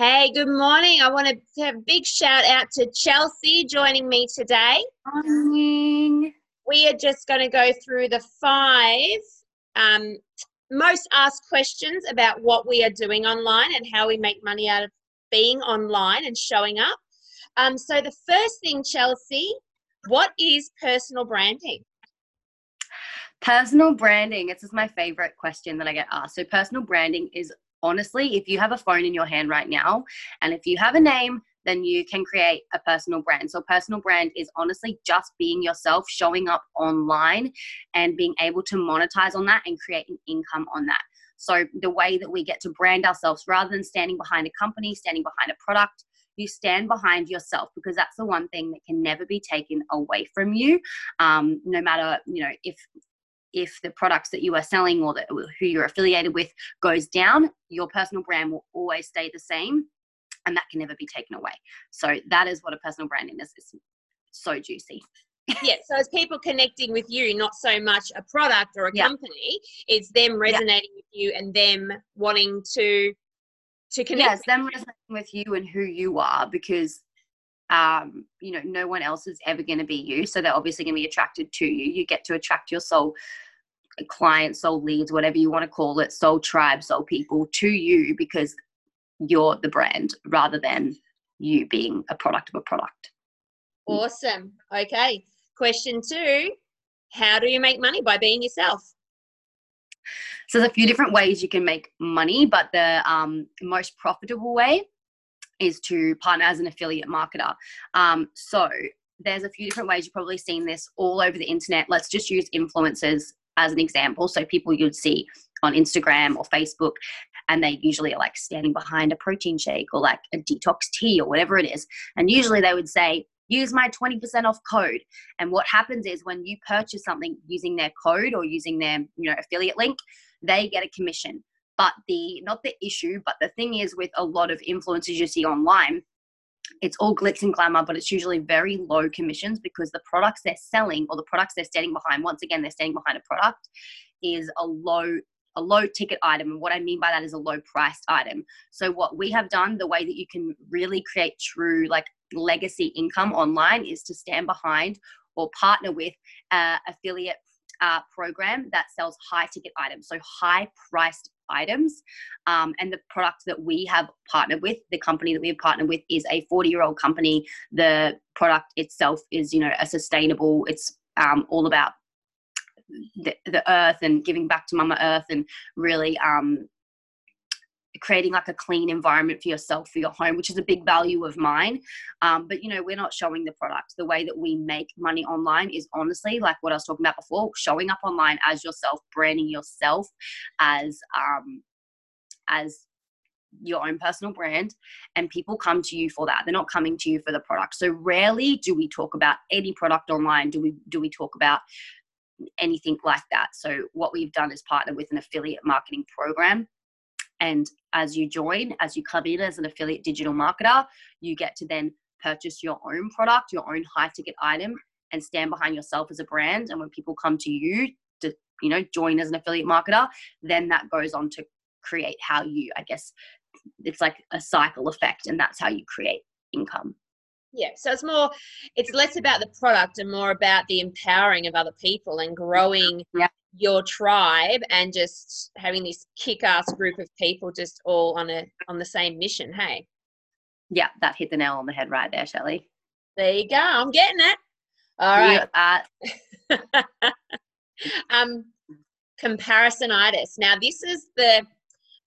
Hey, good morning. I want to have a big shout out to Chelsea joining me today. Morning. We are just going to go through the five um, most asked questions about what we are doing online and how we make money out of being online and showing up. Um, so, the first thing, Chelsea, what is personal branding? Personal branding. This is my favorite question that I get asked. So, personal branding is honestly, if you have a phone in your hand right now, and if you have a name, then you can create a personal brand. So, personal brand is honestly just being yourself, showing up online, and being able to monetize on that and create an income on that. So, the way that we get to brand ourselves rather than standing behind a company, standing behind a product, you stand behind yourself because that's the one thing that can never be taken away from you um, no matter you know if if the products that you are selling or the, who you're affiliated with goes down your personal brand will always stay the same and that can never be taken away so that is what a personal branding is it's so juicy yeah so it's people connecting with you not so much a product or a yeah. company it's them resonating yeah. with you and them wanting to to connect. Yes, them resonating with you and who you are because um, you know, no one else is ever going to be you. So they're obviously going to be attracted to you. You get to attract your soul clients, soul leads, whatever you want to call it, soul tribe, soul people to you because you're the brand rather than you being a product of a product. Awesome. Okay. Question two How do you make money by being yourself? So there's a few different ways you can make money, but the um, most profitable way is to partner as an affiliate marketer. Um, so there's a few different ways. You've probably seen this all over the internet. Let's just use influencers as an example. So people you'd see on Instagram or Facebook, and they usually are like standing behind a protein shake or like a detox tea or whatever it is. And usually they would say, use my 20% off code. And what happens is when you purchase something using their code or using their, you know, affiliate link, they get a commission. But the not the issue, but the thing is with a lot of influencers you see online, it's all glitz and glamour, but it's usually very low commissions because the products they're selling or the products they're standing behind, once again, they're standing behind a product, is a low a low ticket item. And what I mean by that is a low priced item. So what we have done, the way that you can really create true like legacy income online is to stand behind or partner with uh, affiliate uh, program that sells high ticket items, so high priced items. Um, and the product that we have partnered with, the company that we have partnered with, is a 40 year old company. The product itself is, you know, a sustainable. It's um, all about the, the, earth and giving back to Mama Earth and really um, creating like a clean environment for yourself for your home which is a big value of mine. Um, but you know we're not showing the product. The way that we make money online is honestly like what i was talking about before showing up online as yourself branding yourself as um, as your own personal brand and people come to you for that. They're not coming to you for the product. So rarely do we talk about any product online. Do we do we talk about anything like that? So what we've done is partner with an affiliate marketing program and as you join, as you come in as an affiliate digital marketer, you get to then purchase your own product, your own high ticket item, and stand behind yourself as a brand. And when people come to you to, you know, join as an affiliate marketer, then that goes on to create how you, I guess, it's like a cycle effect, and that's how you create income. Yeah, so it's more, it's less about the product and more about the empowering of other people and growing yeah your tribe and just having this kick-ass group of people just all on a on the same mission hey? Yeah that hit the nail on the head right there Shelley. there you go i'm getting it. All right. um comparisonitis. Now this is the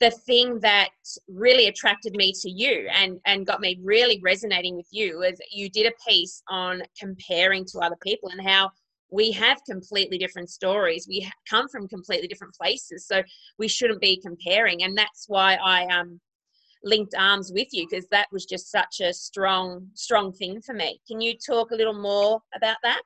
the thing that really attracted me to you and and got me really resonating with you is you did a piece on comparing to other people and how we have completely different stories we come from completely different places so we shouldn't be comparing and that's why i um linked arms with you because that was just such a strong strong thing for me can you talk a little more about that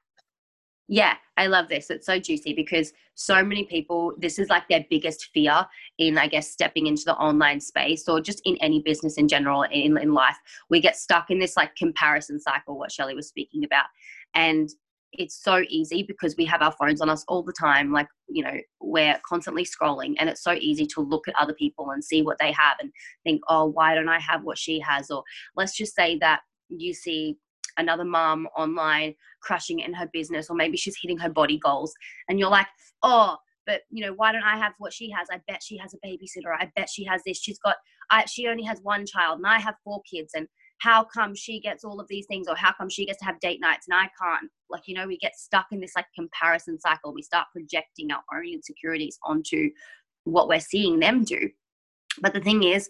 yeah, I love this. It's so juicy because so many people, this is like their biggest fear in, I guess, stepping into the online space or just in any business in general in, in life. We get stuck in this like comparison cycle, what Shelley was speaking about. And it's so easy because we have our phones on us all the time like you know we're constantly scrolling and it's so easy to look at other people and see what they have and think oh why don't i have what she has? Or let's just say that you see another mom online crushing in her business or maybe she's hitting her body goals and you're like oh but you know why don't i have what she has? I bet she has a babysitter. I bet she has this. She's got I, she only has one child and i have four kids and how come she gets all of these things or how come she gets to have date nights and I can't? Like, you know, we get stuck in this like comparison cycle. We start projecting our own insecurities onto what we're seeing them do. But the thing is,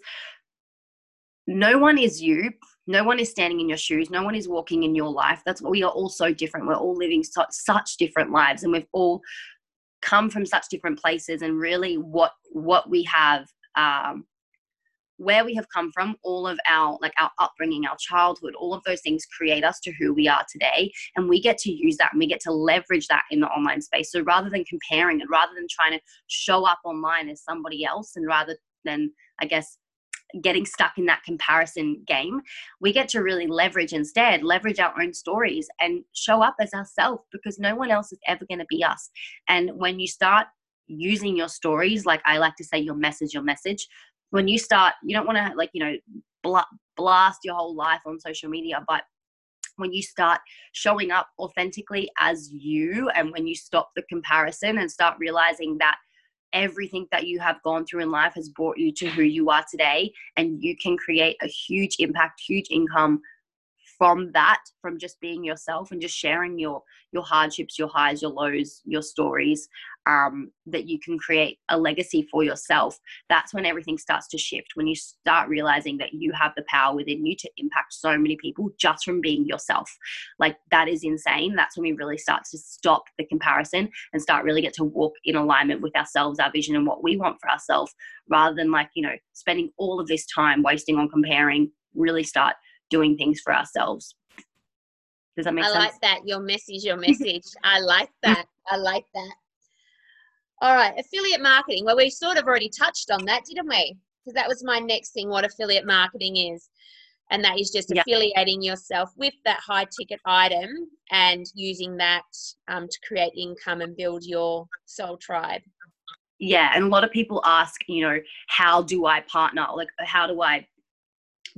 no one is you. No one is standing in your shoes. No one is walking in your life. That's what we are all so different. We're all living such, such different lives and we've all come from such different places and really what what we have um, where we have come from all of our like our upbringing our childhood all of those things create us to who we are today and we get to use that and we get to leverage that in the online space. So rather than comparing and rather than trying to show up online as somebody else and rather than i guess getting stuck in that comparison game we get to really leverage instead leverage our own stories and show up as ourselves because no one else is ever going to be us. And when you start using your stories like i like to say your message your message when you start you don't want to like you know blast your whole life on social media but when you start showing up authentically as you and when you stop the comparison and start realizing that everything that you have gone through in life has brought you to who you are today and you can create a huge impact huge income from that from just being yourself and just sharing your your hardships your highs your lows your stories um, that you can create a legacy for yourself that's when everything starts to shift when you start realizing that you have the power within you to impact so many people just from being yourself. Like that is insane. That's when we really start to stop the comparison and start really get to walk in alignment with ourselves our vision and what we want for ourselves rather than like you know spending all of this time wasting on comparing really start doing things for ourselves. Does that make I sense? I like that. Your message, your message. I like that. I like that. All right, affiliate marketing. Well, we sort of already touched on that, didn't we? Because that was my next thing what affiliate marketing is. And that is just yep. affiliating yourself with that high ticket item and using that um, to create income and build your soul tribe. Yeah, and a lot of people ask, you know, how do I partner? Like, how do I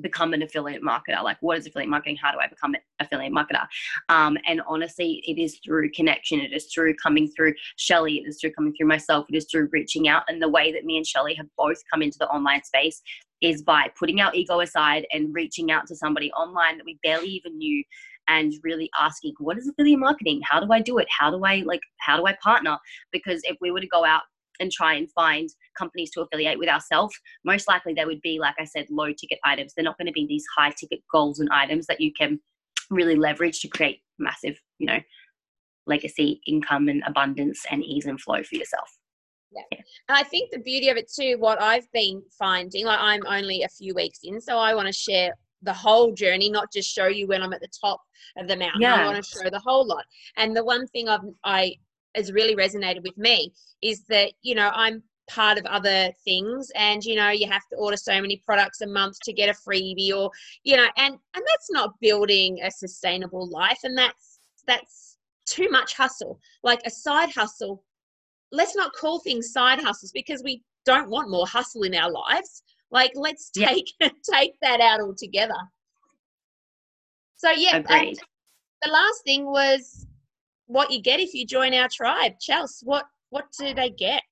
become an affiliate marketer? Like what is affiliate marketing? How do i become an affiliate marketer? Um, and honestly it is through connection. It is through coming through shelly. It is through coming through myself. It is through reaching out. And the way that me and shelly have both come into the online space is by putting our ego aside and reaching out to somebody online that we barely even knew and really asking what is affiliate marketing? How do i do it? How do i like how do i partner? Because if we were to go out and try and find companies to affiliate with ourselves, most likely they would be, like I said, low ticket items. They're not going to be these high ticket goals and items that you can really leverage to create massive, you know, legacy income and abundance and ease and flow for yourself. Yeah. And I think the beauty of it too, what I've been finding, like I'm only a few weeks in, so I want to share the whole journey, not just show you when I'm at the top of the mountain. Yeah. I want to show the whole lot. And the one thing I've I has really resonated with me is that you know i'm part of other things and you know you have to order so many products a month to get a freebie or you know and and that's not building a sustainable life and that's that's too much hustle. Like a side hustle let's not call things side hustles because we don't want more hustle in our lives. Like let's take yeah. take that out altogether. So yeah the last thing was what you get if you join our tribe. Chelsea, what what do they get?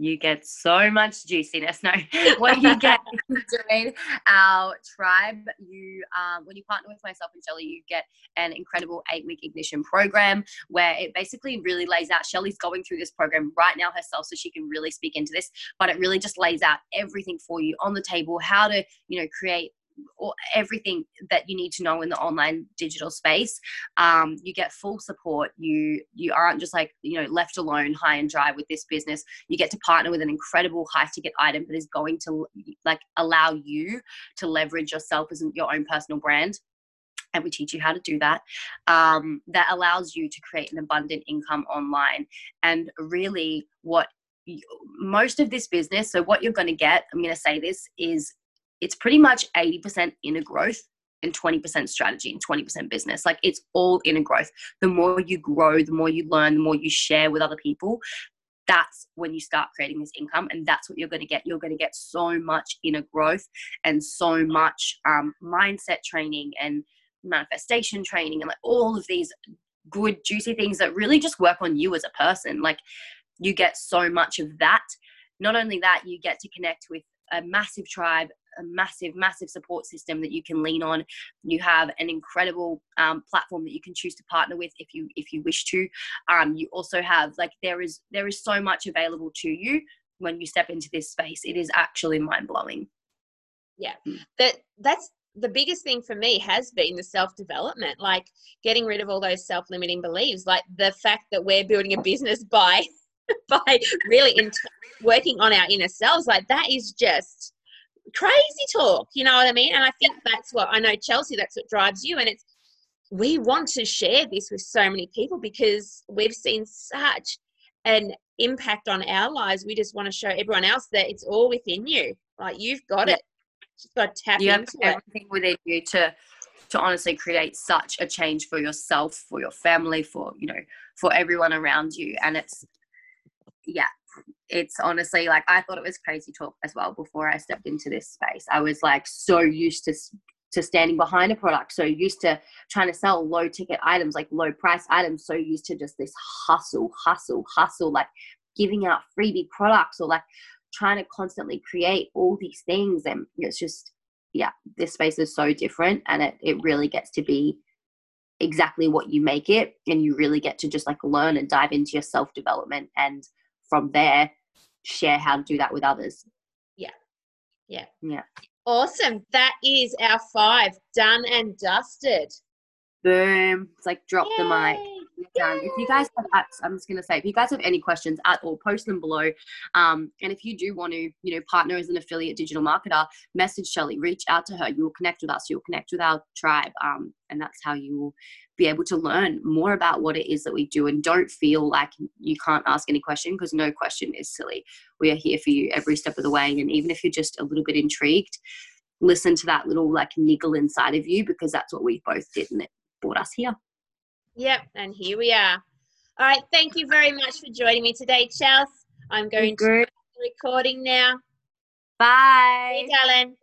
You get so much juiciness. No, what you get join our tribe, you um, when you partner with myself and Shelly, you get an incredible eight week ignition program where it basically really lays out. Shelly's going through this program right now herself, so she can really speak into this. But it really just lays out everything for you on the table, how to you know create everything that you need to know in the online digital space um, you get full support. You you aren't just like you know left alone high and dry with this business. You get to partner with an incredible high ticket item that is going to like allow you to leverage yourself as your own personal brand and we teach you how to do that. Um, that allows you to create an abundant income online. And really what most of this business so what you're going to get i'm going to say this is it's pretty much 80% inner growth and 20% strategy and 20% business. Like it's all inner growth. The more you grow, the more you learn, the more you share with other people, that's when you start creating this income and that's what you're going to get you're going to get so much inner growth and so much um, mindset training and manifestation training and like all of these good juicy things that really just work on you as a person like you get so much of that not only that you get to connect with a massive tribe a massive massive support system that you can lean on you have an incredible um, platform that you can choose to partner with if you if you wish to um, you also have like there is there is so much available to you when you step into this space it is actually mind-blowing yeah mm. that that's the biggest thing for me has been the self development, like getting rid of all those self limiting beliefs, like the fact that we're building a business by by really in, working on our inner selves. Like that is just crazy talk, you know what I mean? And I think that's what I know, Chelsea, that's what drives you. And it's, we want to share this with so many people because we've seen such an impact on our lives. We just want to show everyone else that it's all within you. Like you've got yeah. it. Just got to tap you into have everything it. within you to to honestly create such a change for yourself, for your family, for you know, for everyone around you. And it's yeah, it's honestly like I thought it was crazy talk as well before I stepped into this space. I was like so used to to standing behind a product, so used to trying to sell low ticket items, like low price items, so used to just this hustle, hustle, hustle, like giving out freebie products or like trying to constantly create all these things. And it's just, yeah, this space is so different and it, it really gets to be exactly what you make it. And you really get to just like learn and dive into your self development and from there share how to do that with others. Yeah. Yeah. Yeah. Awesome. That is our five done and dusted. Boom. It's like drop Yay. the mic If you guys have, I'm just gonna say, if you guys have any questions at all, post them below. Um, and if you do want to, you know, partner as an affiliate digital marketer, message Shelly, reach out to her. You will connect with us. You'll connect with our tribe, um, and that's how you will be able to learn more about what it is that we do and don't feel like you can't ask any question because no question is silly we are here for you every step of the way and even if you're just a little bit intrigued listen to that little like niggle inside of you because that's what we both did and it brought us here yep and here we are. All right thank you very much for joining me today chelsea i'm going to recording now. Bye. Bye, darling